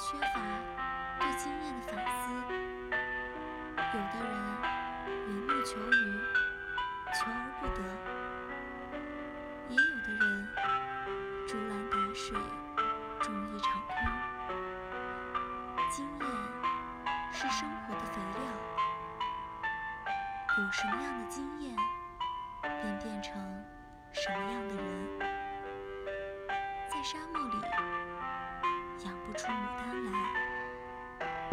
缺乏对经验的反思。有的人缘木求鱼，求而不得；也有的人竹篮打水，终一场空。经验是生活的肥料，有什么样的经验，便变成什么样的人。在沙漠里。不出牡丹来。